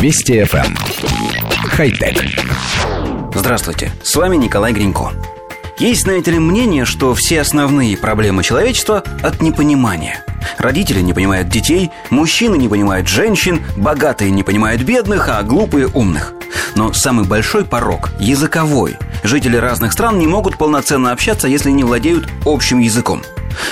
Вести FM. Эм. Хай-тек. Здравствуйте, с вами Николай Гринько. Есть, знаете ли, мнение, что все основные проблемы человечества от непонимания. Родители не понимают детей, мужчины не понимают женщин, богатые не понимают бедных, а глупые умных. Но самый большой порог – языковой. Жители разных стран не могут полноценно общаться, если не владеют общим языком.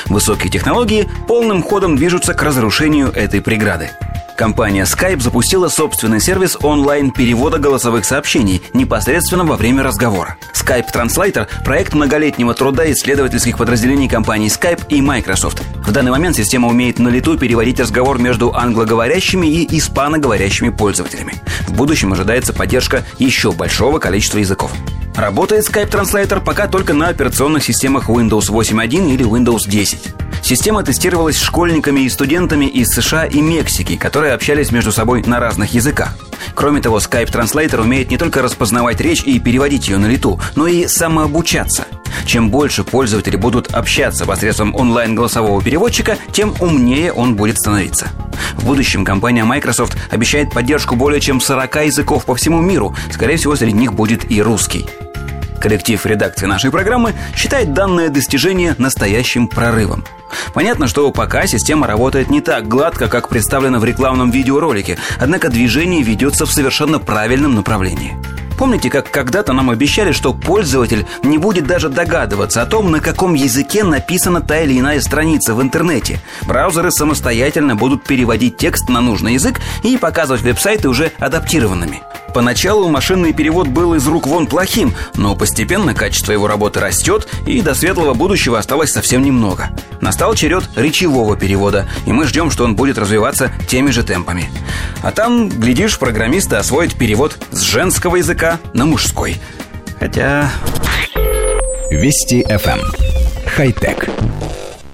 Высокие технологии полным ходом движутся к разрушению этой преграды. Компания Skype запустила собственный сервис онлайн-перевода голосовых сообщений непосредственно во время разговора. Skype Translator – проект многолетнего труда исследовательских подразделений компаний Skype и Microsoft. В данный момент система умеет на лету переводить разговор между англоговорящими и испаноговорящими пользователями. В будущем ожидается поддержка еще большого количества языков. Работает Skype Translator пока только на операционных системах Windows 8.1 или Windows 10. Система тестировалась школьниками и студентами из США и Мексики, которые общались между собой на разных языках. Кроме того, Skype Translator умеет не только распознавать речь и переводить ее на лету, но и самообучаться. Чем больше пользователи будут общаться посредством онлайн-голосового переводчика, тем умнее он будет становиться. В будущем компания Microsoft обещает поддержку более чем 40 языков по всему миру. Скорее всего, среди них будет и русский. Коллектив редакции нашей программы считает данное достижение настоящим прорывом. Понятно, что пока система работает не так гладко, как представлено в рекламном видеоролике, однако движение ведется в совершенно правильном направлении. Помните, как когда-то нам обещали, что пользователь не будет даже догадываться о том, на каком языке написана та или иная страница в интернете. Браузеры самостоятельно будут переводить текст на нужный язык и показывать веб-сайты уже адаптированными. Поначалу машинный перевод был из рук вон плохим, но постепенно качество его работы растет, и до светлого будущего осталось совсем немного. Настал черед речевого перевода, и мы ждем, что он будет развиваться теми же темпами. А там, глядишь, программисты освоят перевод с женского языка на мужской. Хотя... Вести FM. Эм. Хай-тек.